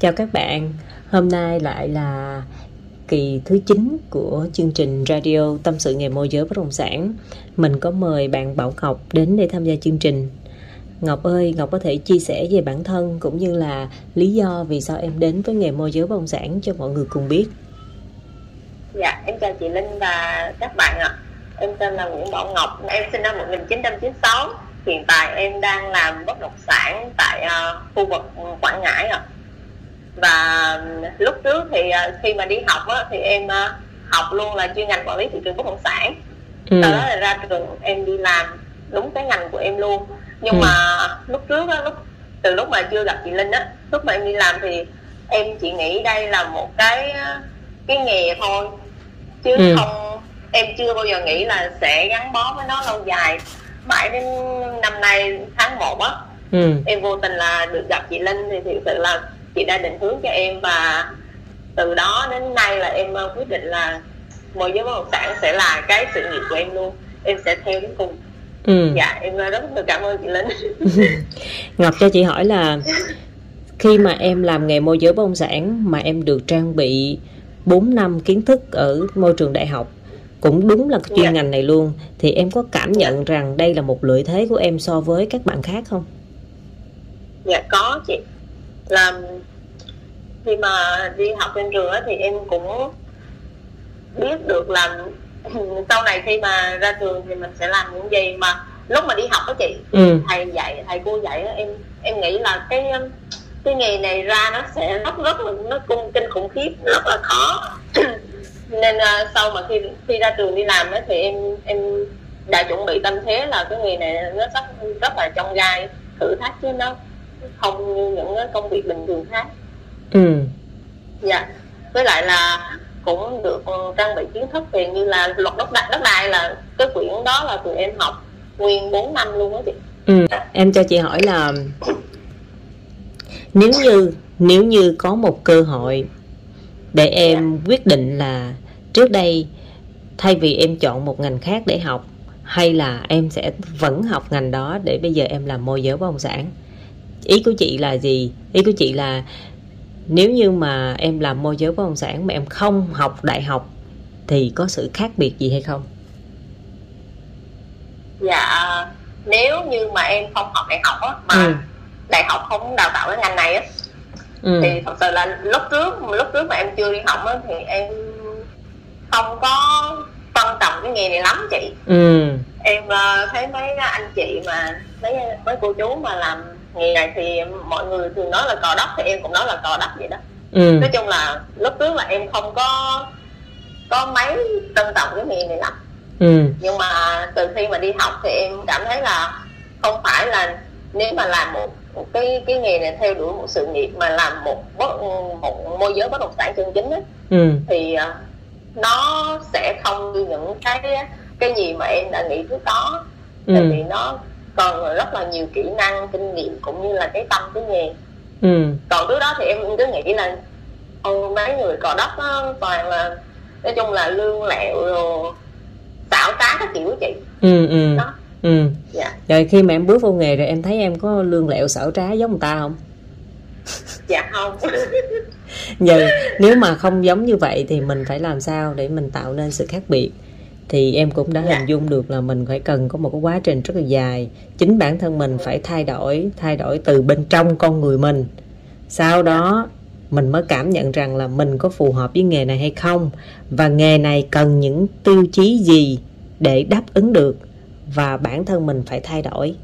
Chào các bạn, hôm nay lại là kỳ thứ 9 của chương trình radio Tâm sự nghề môi giới bất động sản. Mình có mời bạn Bảo Ngọc đến để tham gia chương trình. Ngọc ơi, Ngọc có thể chia sẻ về bản thân cũng như là lý do vì sao em đến với nghề môi giới bất động sản cho mọi người cùng biết. Dạ, em chào chị Linh và các bạn ạ. Em tên là Nguyễn Bảo Ngọc, em sinh năm 1996. Hiện tại em đang làm bất động sản tại uh, khu vực Quảng Ngãi ạ và lúc trước thì uh, khi mà đi học á, thì em uh, học luôn là chuyên ngành quản lý thị trường bất động sản ừ. sau đó là ra trường em đi làm đúng cái ngành của em luôn nhưng ừ. mà lúc trước á, lúc từ lúc mà chưa gặp chị Linh á lúc mà em đi làm thì em chỉ nghĩ đây là một cái cái nghề thôi chứ ừ. không em chưa bao giờ nghĩ là sẽ gắn bó với nó lâu dài mãi đến năm nay tháng 1 á ừ. em vô tình là được gặp chị Linh thì thực sự là chị đã định hướng cho em và từ đó đến nay là em ờ, quyết định là môi giới bất động sản sẽ là cái sự nghiệp của em luôn em sẽ theo đến cùng ừ. dạ em ờ, rất là cảm ơn chị Linh Ngọc cho chị hỏi là khi mà em làm nghề môi giới bất động sản mà em được trang bị 4 năm kiến thức ở môi trường đại học cũng đúng là chuyên dạ. ngành này luôn thì em có cảm nhận rằng đây là một lợi thế của em so với các bạn khác không? Dạ có chị là khi mà đi học trên trường thì em cũng biết được là sau này khi mà ra trường thì mình sẽ làm những gì mà lúc mà đi học đó chị ừ. thầy dạy thầy cô dạy đó, em em nghĩ là cái cái nghề này ra nó sẽ rất rất là nó cung kinh khủng khiếp rất là khó nên uh, sau mà khi khi ra trường đi làm đó, thì em em đã chuẩn bị tâm thế là cái nghề này nó rất rất là trong gai thử thách chứ nó không như những công việc bình thường khác. Ừ. Dạ. Với lại là cũng được trang bị kiến thức về như là luật đất đai, đất đai là cái quyển đó là tụi em học nguyên 4 năm luôn đó chị. Ừ. Em cho chị hỏi là nếu như nếu như có một cơ hội để em dạ. quyết định là trước đây thay vì em chọn một ngành khác để học hay là em sẽ vẫn học ngành đó để bây giờ em làm môi giới bất động sản ý của chị là gì ý của chị là nếu như mà em làm môi giới bất động sản mà em không học đại học thì có sự khác biệt gì hay không dạ nếu như mà em không học đại học á mà ừ. đại học không đào tạo cái ngành này á ừ. thì thật sự là lúc trước lúc trước mà em chưa đi học á thì em không có quan trọng cái nghề này lắm chị ừ. em uh, thấy mấy anh chị mà mấy mấy cô chú mà làm nghề này thì mọi người thường nói là cò đất thì em cũng nói là cò đất vậy đó ừ. nói chung là lúc trước là em không có có mấy trân trọng cái nghề này lắm ừ. nhưng mà từ khi mà đi học thì em cảm thấy là không phải là nếu mà làm một, một cái cái nghề này theo đuổi một sự nghiệp mà làm một bất, một môi giới bất động sản chân chính ấy, ừ. thì uh, nó sẽ không như những cái cái gì mà em đã nghĩ trước đó ừ. tại vì nó còn rất là nhiều kỹ năng kinh nghiệm cũng như là cái tâm cái nghề ừ. còn trước đó thì em cứ nghĩ là ô mấy người cò đất đó, toàn là nói chung là lương lẹo rồi xảo trá các kiểu chị. Ừ ừ. Đó. ừ. Dạ. rồi khi mà em bước vô nghề rồi em thấy em có lương lẹo xảo trá giống người ta không? Dạ không. Giờ nếu mà không giống như vậy thì mình phải làm sao để mình tạo nên sự khác biệt thì em cũng đã dạ. hình dung được là mình phải cần có một cái quá trình rất là dài. Chính bản thân mình phải thay đổi thay đổi từ bên trong con người mình. Sau đó mình mới cảm nhận rằng là mình có phù hợp với nghề này hay không và nghề này cần những tiêu chí gì để đáp ứng được và bản thân mình phải thay đổi.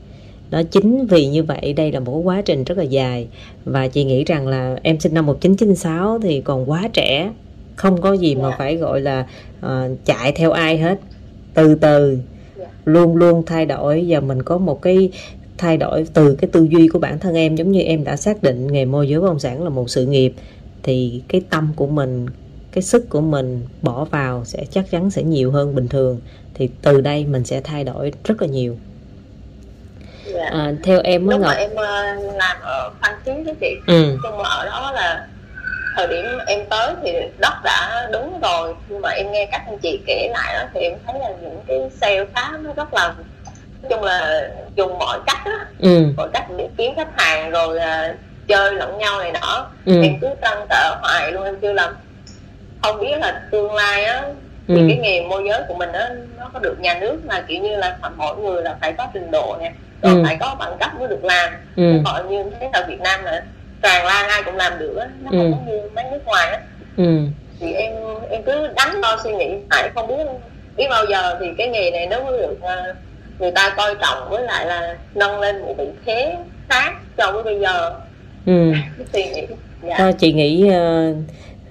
Đó chính vì như vậy đây là một quá trình rất là dài. Và chị nghĩ rằng là em sinh năm 1996 thì còn quá trẻ không có gì mà dạ. phải gọi là uh, chạy theo ai hết từ từ dạ. luôn luôn thay đổi và mình có một cái thay đổi từ cái tư duy của bản thân em giống như em đã xác định nghề môi giới bất động sản là một sự nghiệp thì cái tâm của mình cái sức của mình bỏ vào sẽ chắc chắn sẽ nhiều hơn bình thường thì từ đây mình sẽ thay đổi rất là nhiều dạ. à, theo em lúc Ngọc... em uh, làm ở phan thiết đó chị ừ. nhưng mà ở đó là thời điểm em tới thì đất đã đúng rồi nhưng mà em nghe các anh chị kể lại đó thì em thấy là những cái sale khá nó rất là nói chung là dùng mọi cách đó ừ. mọi cách để kiếm khách hàng rồi uh, chơi lẫn nhau này nọ ừ. em cứ trăn trở hoài luôn em kêu là không biết là tương lai á thì ừ. cái nghề môi giới của mình á nó có được nhà nước là kiểu như là mỗi người là phải có trình độ nè rồi ừ. phải có bằng cấp mới được làm ừ. họ như thế ở Việt Nam là tràn lan ai cũng làm được á nó không ừ. như mấy nước ngoài á ừ. thì em em cứ đắn đo suy nghĩ tại không biết biết bao giờ thì cái nghề này nó mới được uh, người ta coi trọng với lại là nâng lên một vị thế khác so với bây giờ ừ. suy nghĩ dạ. thôi chị nghĩ uh,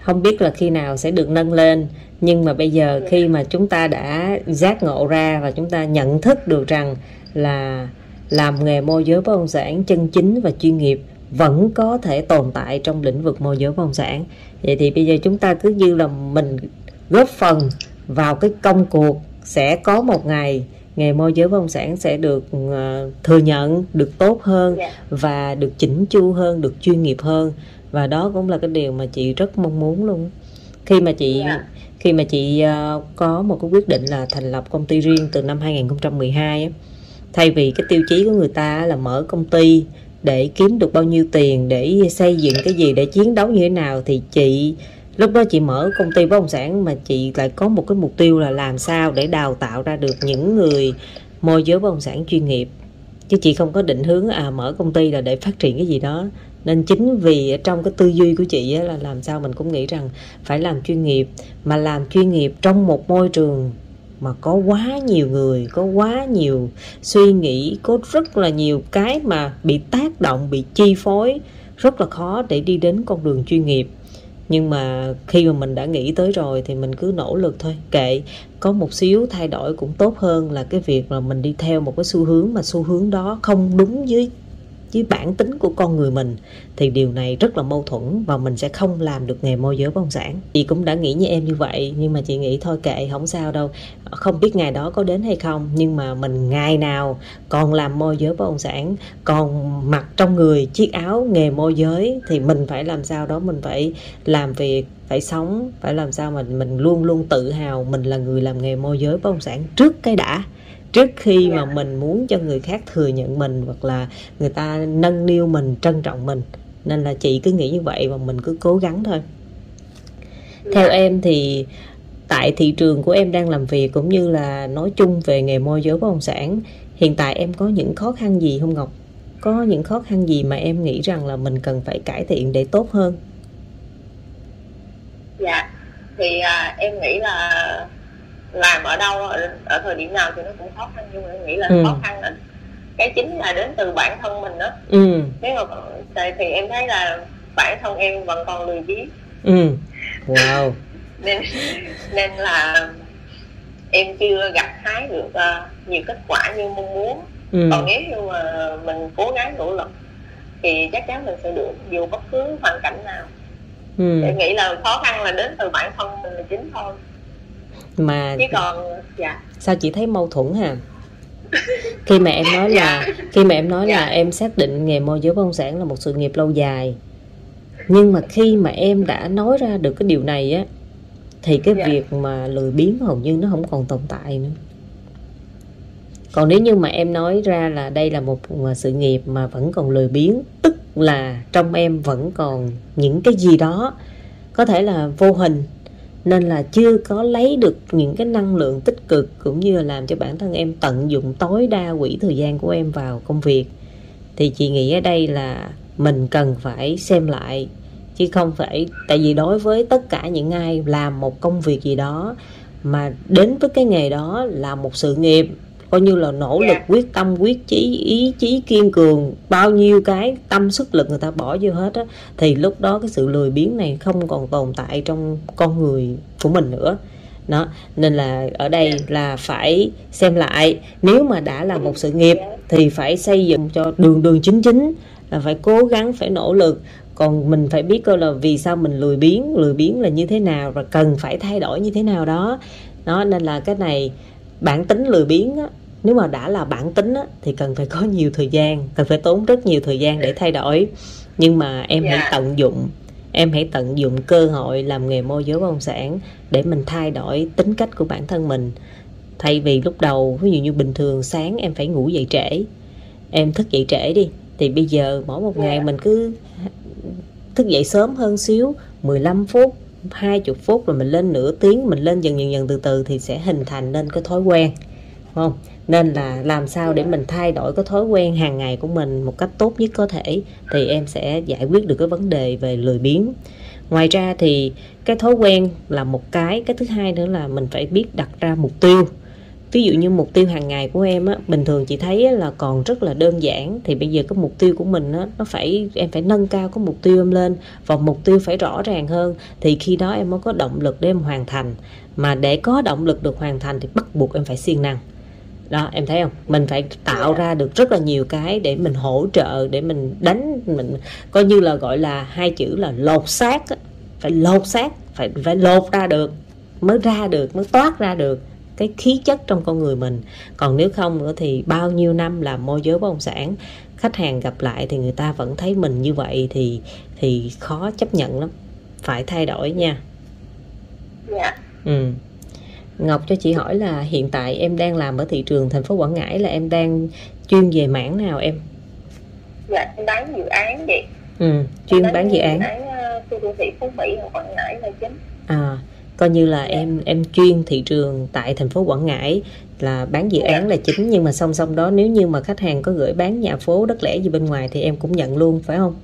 không biết là khi nào sẽ được nâng lên nhưng mà bây giờ dạ. khi mà chúng ta đã giác ngộ ra và chúng ta nhận thức được rằng là làm nghề môi giới bất động sản chân chính và chuyên nghiệp vẫn có thể tồn tại trong lĩnh vực môi giới bất động sản vậy thì bây giờ chúng ta cứ như là mình góp phần vào cái công cuộc sẽ có một ngày nghề môi giới bất động sản sẽ được uh, thừa nhận được tốt hơn yeah. Dạ. và được chỉnh chu hơn được chuyên nghiệp hơn và đó cũng là cái điều mà chị rất mong muốn luôn khi mà chị yeah. Dạ. khi mà chị uh, có một cái quyết định là thành lập công ty riêng từ năm 2012 á, thay vì cái tiêu chí của người ta là mở công ty để kiếm được bao nhiêu tiền, để xây dựng cái gì, để chiến đấu như thế nào, thì chị, lúc đó chị mở công ty bất động sản mà chị lại có một cái mục tiêu là làm sao để đào tạo ra được những người môi giới bất động sản chuyên nghiệp. Chứ chị không có định hướng à mở công ty là để phát triển cái gì đó. Nên chính vì trong cái tư duy của chị là làm sao mình cũng nghĩ rằng phải làm chuyên nghiệp, mà làm chuyên nghiệp trong một môi trường mà có quá nhiều người, có quá nhiều suy nghĩ, có rất là nhiều cái mà bị tác động, bị chi phối, rất là khó để đi đến con đường chuyên nghiệp. Nhưng mà khi mà mình đã nghĩ tới rồi thì mình cứ nỗ lực thôi. Kệ, có một xíu thay đổi cũng tốt hơn là cái việc là mình đi theo một cái xu hướng mà xu hướng đó không đúng với với bản tính của con người mình, thì điều này rất là mâu thuẫn và mình sẽ không làm được nghề môi giới bất động sản. Chị cũng đã nghĩ như em như vậy, nhưng mà chị nghĩ thôi kệ, không sao đâu. Không biết ngày đó có đến hay không, nhưng mà mình ngày nào còn làm môi giới bất động sản, còn mặc trong người chiếc áo nghề môi giới, thì mình phải làm sao đó mình phải làm việc, phải sống, phải làm sao mình mình luôn luôn tự hào mình là người làm nghề môi giới bất động sản trước cái đã trước khi mà mình muốn cho người khác thừa nhận mình hoặc là người ta nâng niu mình trân trọng mình nên là chị cứ nghĩ như vậy và mình cứ cố gắng thôi. Theo em thì tại thị trường của em đang làm việc cũng như là nói chung về nghề môi giới bất động sản hiện tại em có những khó khăn gì không ngọc? Có những khó khăn gì mà em nghĩ rằng là mình cần phải cải thiện để tốt hơn? Dạ thì à, em nghĩ là làm ở đâu ở, ở thời điểm nào thì nó cũng khó khăn nhưng mà em nghĩ là ừ. khó khăn là cái chính là đến từ bản thân mình đó ừ. nếu mà thì em thấy là bản thân em vẫn còn lười biếng ừ. wow nên nên là em chưa gặt hái được uh, nhiều kết quả như mong muốn ừ. còn nếu như mà mình cố gắng nỗ lực thì chắc chắn mình sẽ được dù bất cứ hoàn cảnh nào ừ. em nghĩ là khó khăn là đến từ bản thân mình là chính thôi mà chứ còn dạ sao chị thấy mâu thuẫn hả khi mà em nói là dạ. khi mà em nói dạ. là em xác định nghề môi giới bất động sản là một sự nghiệp lâu dài nhưng mà khi mà em đã nói ra được cái điều này á thì cái dạ. việc mà lười biếng hầu như nó không còn tồn tại nữa còn nếu như mà em nói ra là đây là một sự nghiệp mà vẫn còn lười biếng tức là trong em vẫn còn những cái gì đó có thể là vô hình nên là chưa có lấy được những cái năng lượng tích cực cũng như là làm cho bản thân em tận dụng tối đa quỹ thời gian của em vào công việc. Thì chị nghĩ ở đây là mình cần phải xem lại, chứ không phải, tại vì đối với tất cả những ai làm một công việc gì đó mà đến với cái nghề đó là một sự nghiệp coi như là nỗ lực dạ. quyết tâm quyết chí ý chí kiên cường bao nhiêu cái tâm sức lực người ta bỏ vô hết á thì lúc đó cái sự lười biếng này không còn tồn tại trong con người của mình nữa đó nên là ở đây dạ. là phải xem lại nếu mà đã là một sự nghiệp thì phải xây dựng cho đường đường chính chính là phải cố gắng phải nỗ lực còn mình phải biết coi là vì sao mình lười biếng lười biếng là như thế nào và cần phải thay đổi như thế nào đó đó nên là cái này bản tính lười biếng á, nếu mà đã là bản tính á, thì cần phải có nhiều thời gian cần phải tốn rất nhiều thời gian để thay đổi nhưng mà em yeah. hãy dạ. tận dụng em hãy tận dụng cơ hội làm nghề môi giới bất động sản để mình thay đổi tính cách của bản thân mình thay vì lúc đầu ví dụ như bình thường sáng em phải ngủ dậy trễ em thức dậy trễ đi thì thì bây giờ mỗi một ngày mình cứ thức dậy sớm hơn xíu 15 phút 20 phút rồi mình lên nửa tiếng mình lên dần dần dần từ từ thì sẽ hình thành nên cái thói quen không nên là làm sao để mình thay đổi cái thói quen hàng ngày của mình một cách tốt nhất có thể, thì em sẽ giải quyết được cái vấn đề về lười biếng. Ngoài ra thì cái thói quen là một cái cái thứ hai nữa là mình phải biết đặt ra mục tiêu. Ví dụ như mục tiêu hàng ngày của em á, bình thường chị thấy là còn rất là đơn giản, thì bây giờ cái mục tiêu của mình á, nó phải, em phải nâng cao cái mục tiêu em lên và mục tiêu phải rõ ràng hơn, thì khi đó em mới có động lực để em hoàn thành. Mà để có động lực được hoàn thành thì bắt buộc em phải siêng năng đó em thấy không? Mình phải tạo dạ. ra được rất là nhiều cái để mình hỗ trợ để mình đánh mình coi như là gọi là hai chữ là lột xác phải lột xác phải phải lột ra được mới ra được mới toát ra được cái khí chất trong con người mình. Còn nếu không nữa thì bao nhiêu năm làm môi giới bất động sản khách hàng gặp lại thì người ta vẫn thấy mình như vậy thì thì khó chấp nhận lắm. Phải thay đổi nha. Dạ. Ừ Ngọc cho chị hỏi là hiện tại em đang làm ở thị trường thành phố Quảng Ngãi là em đang chuyên về mảng nào em? Dạ, em bán dự án vậy. Ừ, chuyên bán, bán dự án. Dự án uh, khu đô thị Phú Mỹ ở Quảng Ngãi là chính. À, coi như là dạ. em em chuyên thị trường tại thành phố Quảng Ngãi là bán dự dạ. án là chính nhưng mà song song đó nếu như mà khách hàng có gửi bán nhà phố đất lẻ gì bên ngoài thì em cũng nhận luôn phải không?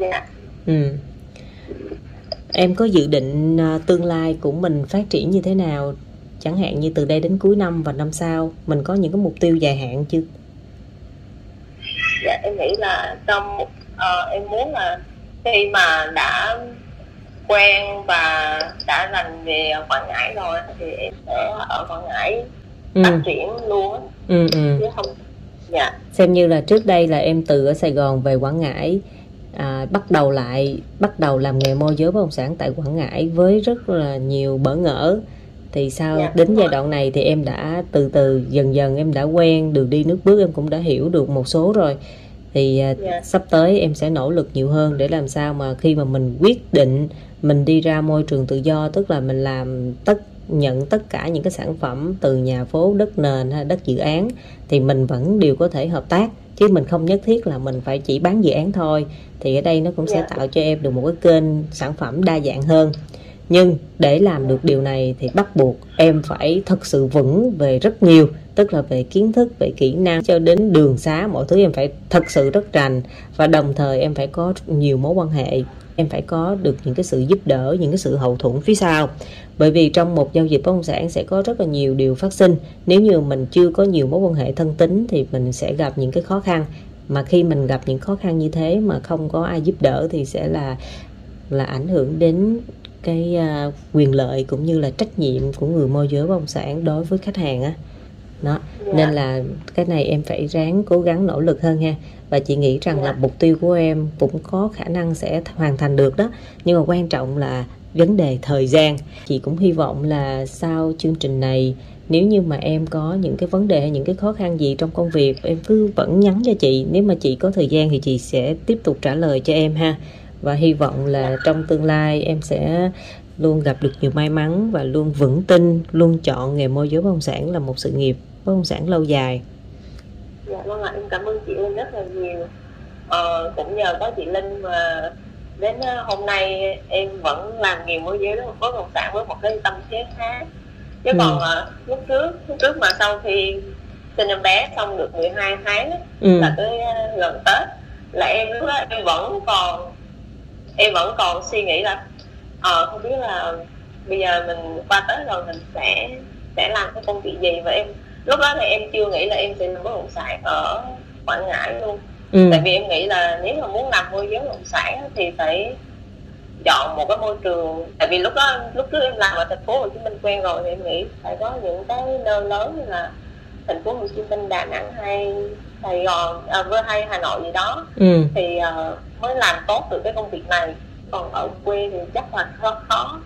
Dạ. Ừ em có dự định à, tương lai của mình phát triển như thế nào chẳng hạn như từ đây đến cuối năm và năm sau mình có những cái mục tiêu dài hạn chưa dạ em nghĩ là trong uh, em muốn là khi mà đã quen và đã rành về Quảng Ngãi rồi thì em sẽ ở Quảng Ngãi ừ. phát triển luôn ừ, ừ. chứ không dạ xem như là trước đây là em từ ở Sài Gòn về Quảng Ngãi à, bắt đầu lại bắt đầu làm nghề môi giới bất động sản tại Quảng Ngãi với rất là nhiều bỡ ngỡ thì sau dạ, đến giai đoạn này thì em đã từ từ dần dần em đã quen được đi nước bước em cũng đã hiểu được một số rồi thì à. Dạ. sắp tới em sẽ nỗ lực nhiều hơn để làm sao mà khi mà mình quyết định mình đi ra môi trường tự do tức là mình làm tất nhận tất cả những cái sản phẩm từ nhà phố đất nền hay đất dự án thì mình vẫn đều có thể hợp tác chứ mình không nhất thiết là mình phải chỉ bán dự án thôi. Thì ở đây nó cũng sẽ dạ. tạo cho em được một cái kênh sản phẩm đa dạng hơn. Nhưng để làm được điều này thì bắt buộc em phải thật sự vững về rất nhiều tức là về kiến thức về kỹ năng. Cho đến đường xá mọi thứ em phải thật sự rất rành và đồng thời em phải có nhiều mối quan hệ em phải có được những cái sự giúp đỡ những cái sự hậu thuẫn phía sau. Bởi vì trong một giao dịch bất động sản sẽ có rất là nhiều điều phát sinh. Nếu như mình chưa có nhiều mối quan hệ thân tín thì mình sẽ gặp những cái khó khăn. Mà khi mình gặp những khó khăn như thế mà không có ai giúp đỡ thì sẽ là là ảnh hưởng đến cái uh, quyền lợi cũng như là trách nhiệm của người môi giới bất động sản đối với khách hàng á đó. Yeah. nên là cái này em phải ráng cố gắng nỗ lực hơn ha. Và chị nghĩ rằng yeah. là mục tiêu của em cũng có khả năng sẽ hoàn thành được đó. Nhưng mà quan trọng là vấn đề thời gian. Chị cũng hy vọng là sau chương trình này nếu như mà em có những cái vấn đề hay những cái khó khăn gì trong công việc em cứ vẫn nhắn cho chị. Nếu mà chị có thời gian thì chị sẽ tiếp tục trả lời cho em ha. Và hy vọng là trong tương lai em sẽ luôn gặp được nhiều may mắn và luôn vững tin luôn chọn nghề môi giới bất động sản là một sự nghiệp bất động sản lâu dài dạ vâng ạ em cảm ơn chị Linh rất là nhiều ờ, cũng nhờ có chị Linh mà đến ờ, hôm nay em vẫn làm nghề môi giới bất động sản với một cái tâm thế khác chứ ừ. còn uh, lúc trước lúc trước mà sau khi sinh em bé xong được 12 tháng ừ. là tới uh, gần tết là em lúc đó em vẫn còn em vẫn còn suy nghĩ là ờ không biết là bây giờ mình qua tết rồi mình sẽ sẽ làm cái công việc gì và em lúc đó thì em chưa nghĩ là em sẽ làm bất động sản ở quảng ngãi luôn. Ừ. tại vì em nghĩ là nếu mà muốn làm môi giới bất động sản thì phải chọn một cái môi trường. Tại vì lúc đó lúc trước em làm ở thành phố Hồ Chí Minh quen rồi thì em nghĩ phải có những cái nơi lớn như là thành phố Hồ Chí Minh Đà Nẵng hay Sài Gòn à, với hay Hà Nội gì đó. Ừ. thì uh, mới làm tốt được cái công việc này. Còn ở quê thì chắc là khó khó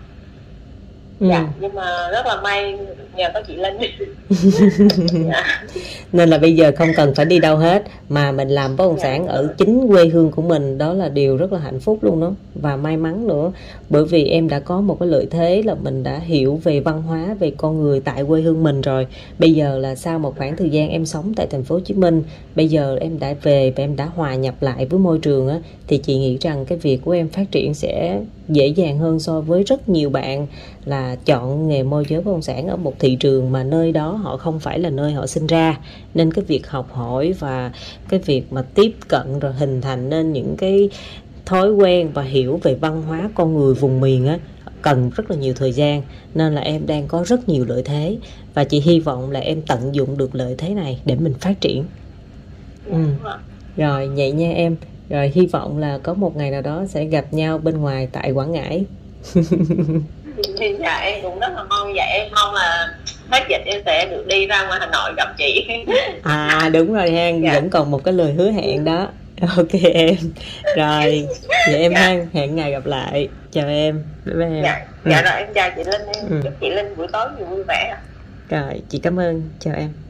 ừ. dạ nhưng mà rất là may nhờ có chị linh dạ. nên là bây giờ không cần phải đi đâu hết mà mình làm bất động dạ. sản ở chính quê hương của mình đó là điều rất là hạnh phúc luôn đó và may mắn nữa bởi vì em đã có một cái lợi thế là mình đã hiểu về văn hóa về con người tại quê hương mình rồi bây giờ là sau một khoảng thời gian em sống tại thành phố Hồ Chí Minh bây giờ em đã về và em đã hòa nhập lại với môi trường á thì chị nghĩ rằng cái việc của em phát triển sẽ dễ dàng hơn so với rất nhiều bạn là chọn nghề môi giới bất động sản ở một thị trường mà nơi đó họ không phải là nơi họ sinh ra. Nên cái việc học hỏi và cái việc mà tiếp cận rồi hình thành nên những cái thói quen và hiểu về văn hóa con người vùng miền á cần rất là nhiều thời gian. Nên là em đang có rất nhiều lợi thế và chị hy vọng là em tận dụng được lợi thế này để mình phát triển. Ừ. rồi vậy nha em rồi hy vọng là có một ngày nào đó sẽ gặp nhau bên ngoài tại quảng ngãi. Dạ em cũng rất là mong vậy em mong là hết dịch em sẽ được đi ra ngoài hà nội gặp chị. À đúng rồi ha dạ. vẫn còn một cái lời hứa hẹn đó. Ok em. Rồi vậy em dạ. ha hẹn ngày gặp lại. Chào em. Bye bye em. Dạ, dạ rồi em chào chị linh em. Ừ. chúc chị linh buổi tối nhiều vui vẻ. Rồi chị cảm ơn. Chào em